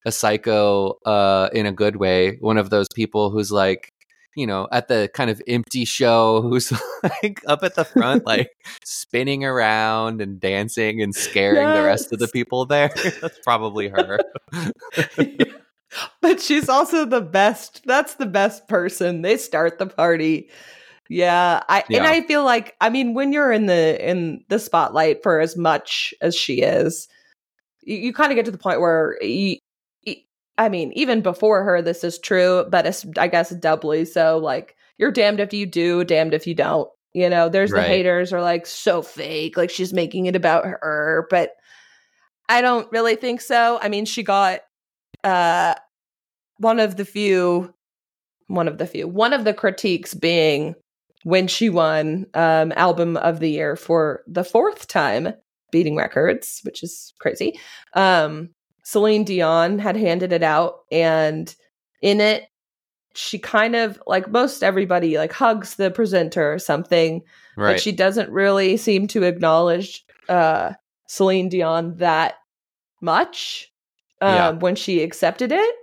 B: a psycho uh in a good way, one of those people who's like you know, at the kind of empty show, who's like up at the front, like spinning around and dancing and scaring the rest of the people there. That's probably her.
A: but she's also the best. That's the best person. They start the party. Yeah, I and I feel like I mean when you're in the in the spotlight for as much as she is, you, you kind of get to the point where you, I mean even before her this is true, but it's I guess doubly so. Like you're damned if you do, damned if you don't. You know, there's
B: Right.
A: the haters are like so fake, like she's making it about her, but I don't really think so. I mean, she got uh one of the few one of the few one of the critiques being when she won um album of the year for the fourth time beating records which is crazy um Celine Dion had handed it out and in it she kind of like most everybody like hugs the presenter or something but she doesn't really seem to acknowledge uh Celine Dion that much um
B: Yeah.
A: when she accepted it.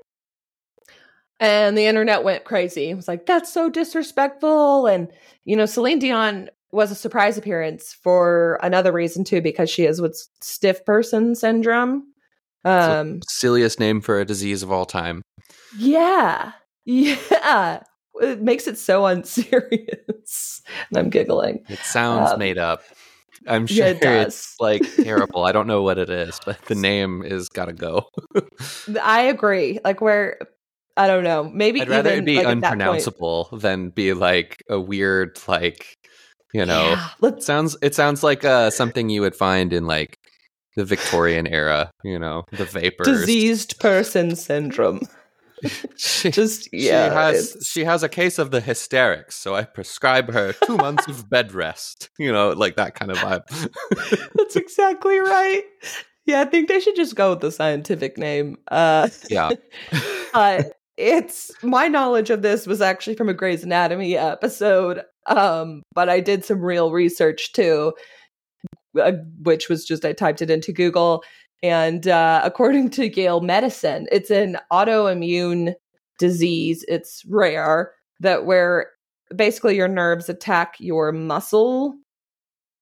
A: And the internet went crazy. It was like, that's so disrespectful. And, you know, Celine Dion was a surprise appearance for another reason too, because she is with stiff person syndrome. Um
B: Silliest name for a disease of all time.
A: yeah. Yeah. It makes it so unserious. and I'm giggling.
B: It sounds
A: Um,
B: made up. I'm sure
A: Yeah, it
B: it's like terrible. I don't know what it is, but the name is gotta go.
A: I agree. Like where I don't know. Maybe
B: I'd rather
A: even,
B: it be
A: like,
B: unpronounceable than be like a weird like you know
A: Yeah,
B: sounds it sounds like uh something you would find in like the Victorian era, you know, the vapors.
A: diseased person syndrome.
B: She,
A: Just yeah,
B: she has
A: it's-
B: she has a case of the hysterics, so I prescribe her two months of bed rest. You know, like that kind of vibe.
A: that's exactly right. Yeah, I think they should just go with the scientific name. Uh,
B: yeah.
A: uh, it's my knowledge of this was actually from a Grey's Anatomy episode, um, but I did some real research too, uh, which was just I typed it into Google, and uh, according to Yale Medicine, it's an autoimmune disease. It's rare that where basically your nerves attack your muscle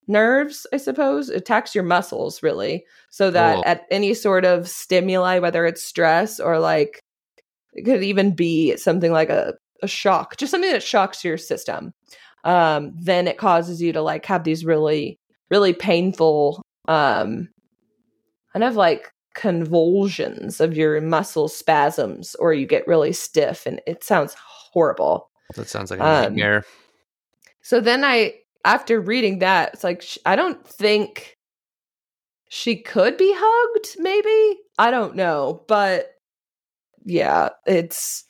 A: nerves, I suppose, It attacks your muscles really, so that
B: Oh.
A: at any sort of stimuli, whether it's stress or like it could even be something like a, a shock, just something that shocks your system. Um, then it causes you to like have these really, really painful, um, kind of like convulsions of your muscle spasms, or you get really stiff, and it sounds horrible.
B: That sounds like a
A: Um,
B: nightmare.
A: So then I, after reading that, it's like sh- I don't think she could be hugged. Maybe I don't know, but yeah, it's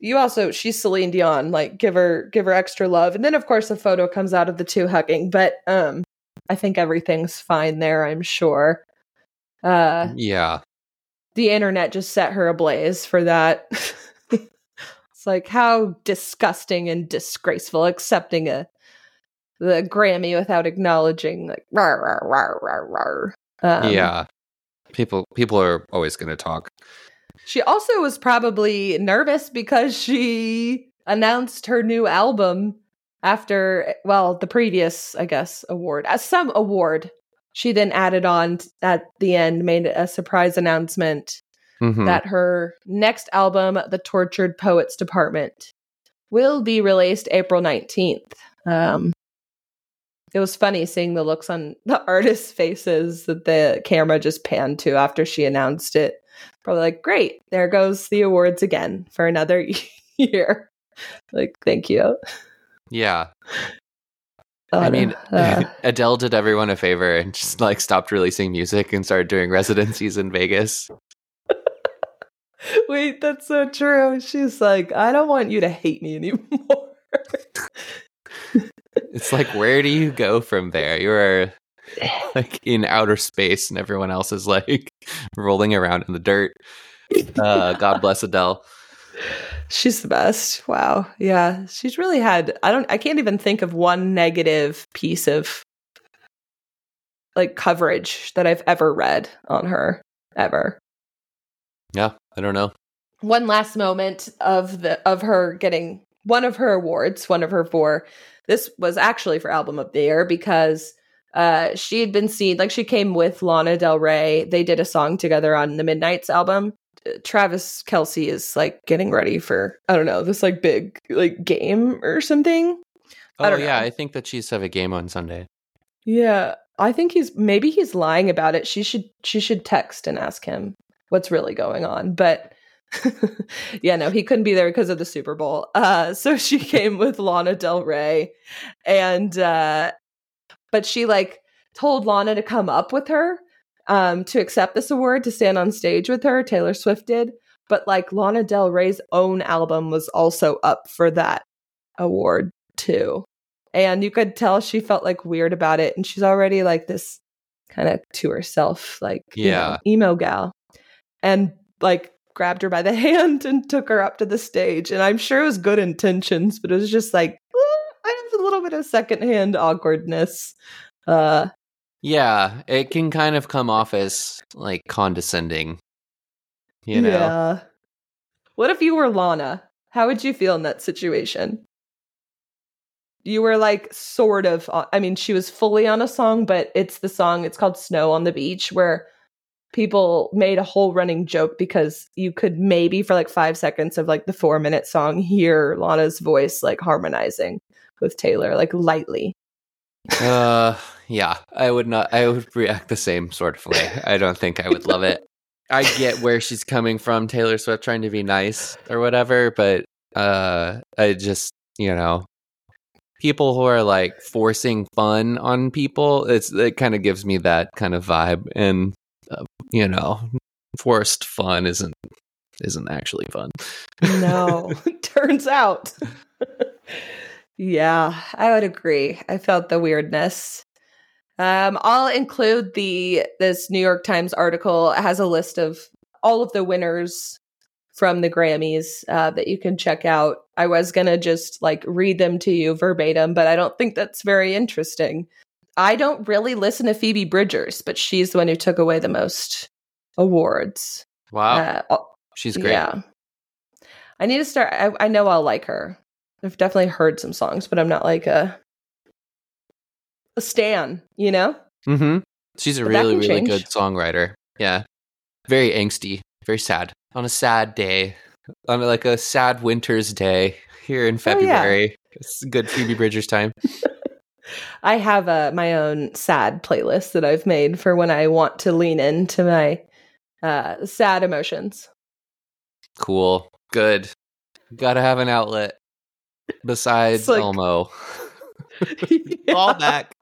A: you. Also, she's Celine Dion. Like, give her, give her extra love. And then, of course, a photo comes out of the two hugging. But um, I think everything's fine there. I'm sure. Uh,
B: yeah.
A: the internet just set her ablaze for that. it's like how disgusting and disgraceful accepting a the Grammy without acknowledging like rar rar rar rar rar. Um,
B: yeah. People people are always going to talk.
A: She also was probably nervous because she announced her new album after, well, the previous, I guess, award, as uh, some award. She then added on at the end, made a surprise announcement mm-hmm. that her next album, The Tortured Poets Department, will be released April 19th. Um, it was funny seeing the looks on the artists' faces that the camera just panned to after she announced it. Probably like, great, there goes the awards again for another year. like, thank you.
B: Yeah. I mean, uh, Adele did everyone a favor and just like stopped releasing music and started doing residencies in Vegas.
A: Wait, that's so true. She's like, I don't want you to hate me anymore.
B: it's like, where do you go from there? You're like in outer space, and everyone else is like rolling around in the dirt. Uh, God bless Adele.
A: She's the best. Wow. Yeah. She's really had I don't I can't even think of one negative piece of like coverage that I've ever read on her ever.
B: Yeah, I don't know.
A: One last moment of the of her getting one of her awards, one of her four. This was actually for album of the year because uh she had been seen like she came with Lana Del Rey. They did a song together on the Midnights album. Travis Kelce is like getting ready for I don't know, this like big like game or something.
B: Oh I yeah, know. I think that she's have a game on Sunday.
A: Yeah. I think he's maybe he's lying about it. She should she should text and ask him what's really going on. But yeah, no, he couldn't be there because of the Super Bowl. Uh, so she came with Lana Del Rey, and uh, but she like told Lana to come up with her um, to accept this award to stand on stage with her. Taylor Swift did, but like Lana Del Rey's own album was also up for that award too. And you could tell she felt like weird about it. And she's already like this kind of to herself, like, yeah, you know, emo gal and like grabbed her by the hand and took her up to the stage. And I'm sure it was good intentions, but it was just like I have a little bit of secondhand awkwardness. Uh
B: yeah, it can kind of come off as like condescending. You know. Yeah.
A: What if you were Lana? How would you feel in that situation? You were like sort of uh, I mean she was fully on a song, but it's the song it's called Snow on the Beach where people made a whole running joke because you could maybe for like five seconds of like the four minute song hear Lana's voice like harmonizing with Taylor, like lightly.
B: Uh yeah, I would not I would react the same sort of way. I don't think I would love it. I get where she's coming from, Taylor Swift trying to be nice or whatever, but uh I just, you know, people who are like forcing fun on people, it's it kind of gives me that kind of vibe and uh, you know, forced fun isn't isn't actually fun.
A: no, turns out. yeah, I would agree. I felt the weirdness. Um, I'll include the this New York Times article. It has a list of all of the winners from the Grammys uh, that you can check out. I was gonna just like read them to you verbatim, but I don't think that's very interesting. I don't really listen to Phoebe Bridgers, but she's the one who took away the most awards.
B: Wow. Uh, she's great. Yeah.
A: I need to start. I, I, know I'll like her. I've definitely heard some songs, but I'm not like a a stan, you know?
B: Mm-hmm. She's a but really, really change. good songwriter. Yeah. Very angsty, very sad. On a sad day, on like a sad winter's day here in February. Oh, yeah. It's good Phoebe Bridgers time.
A: I have a my own sad playlist that I've made for when I want to lean into my uh, sad emotions.
B: Cool. Good. Got to have an outlet besides like, Elmo. yeah. All back.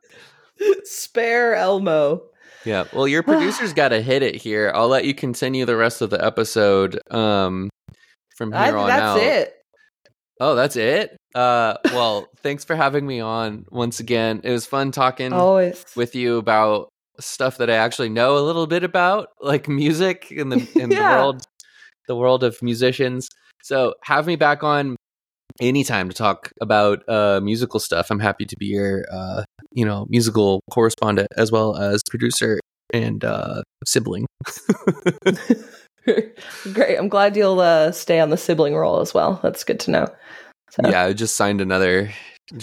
A: Spare Elmo.
B: Yeah. Well, your producer's got to hit it here. I'll let you continue the rest of the episode um, from here I, on
A: that's
B: out.
A: That's it.
B: Oh, that's it. Uh, well, thanks for having me on once again. It was fun talking
A: Always.
B: with you about stuff that I actually know a little bit about, like music in the in yeah. the world, the world of musicians. So have me back on anytime to talk about uh, musical stuff. I'm happy to be your, uh, you know, musical correspondent as well as producer and uh, sibling.
A: Great. I'm glad you'll uh, stay on the sibling role as well. That's good to know.
B: So. Yeah, I just signed another.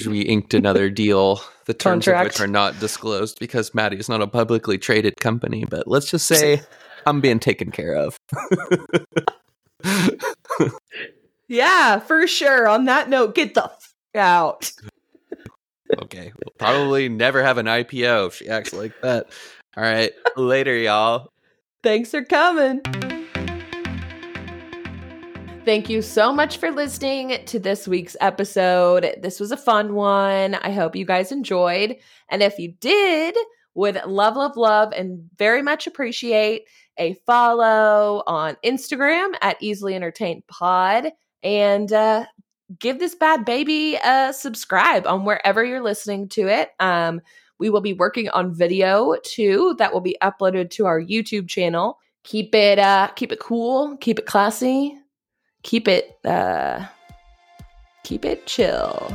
B: We inked another deal. The terms Contract. of which are not disclosed because Maddy is not a publicly traded company. But let's just say I'm being taken care of.
A: Yeah, for sure. On that note, get the f- out.
B: okay, we'll probably never have an IPO if she acts like that. All right, later, y'all.
A: Thanks for coming. Thank you so much for listening to this week's episode. This was a fun one. I hope you guys enjoyed. And if you did, would love, love, love, and very much appreciate a follow on Instagram at Easily Entertained Pod and uh, give this bad baby a subscribe on wherever you're listening to it. Um, we will be working on video too that will be uploaded to our YouTube channel. Keep it uh, keep it cool, keep it classy keep it uh keep it chill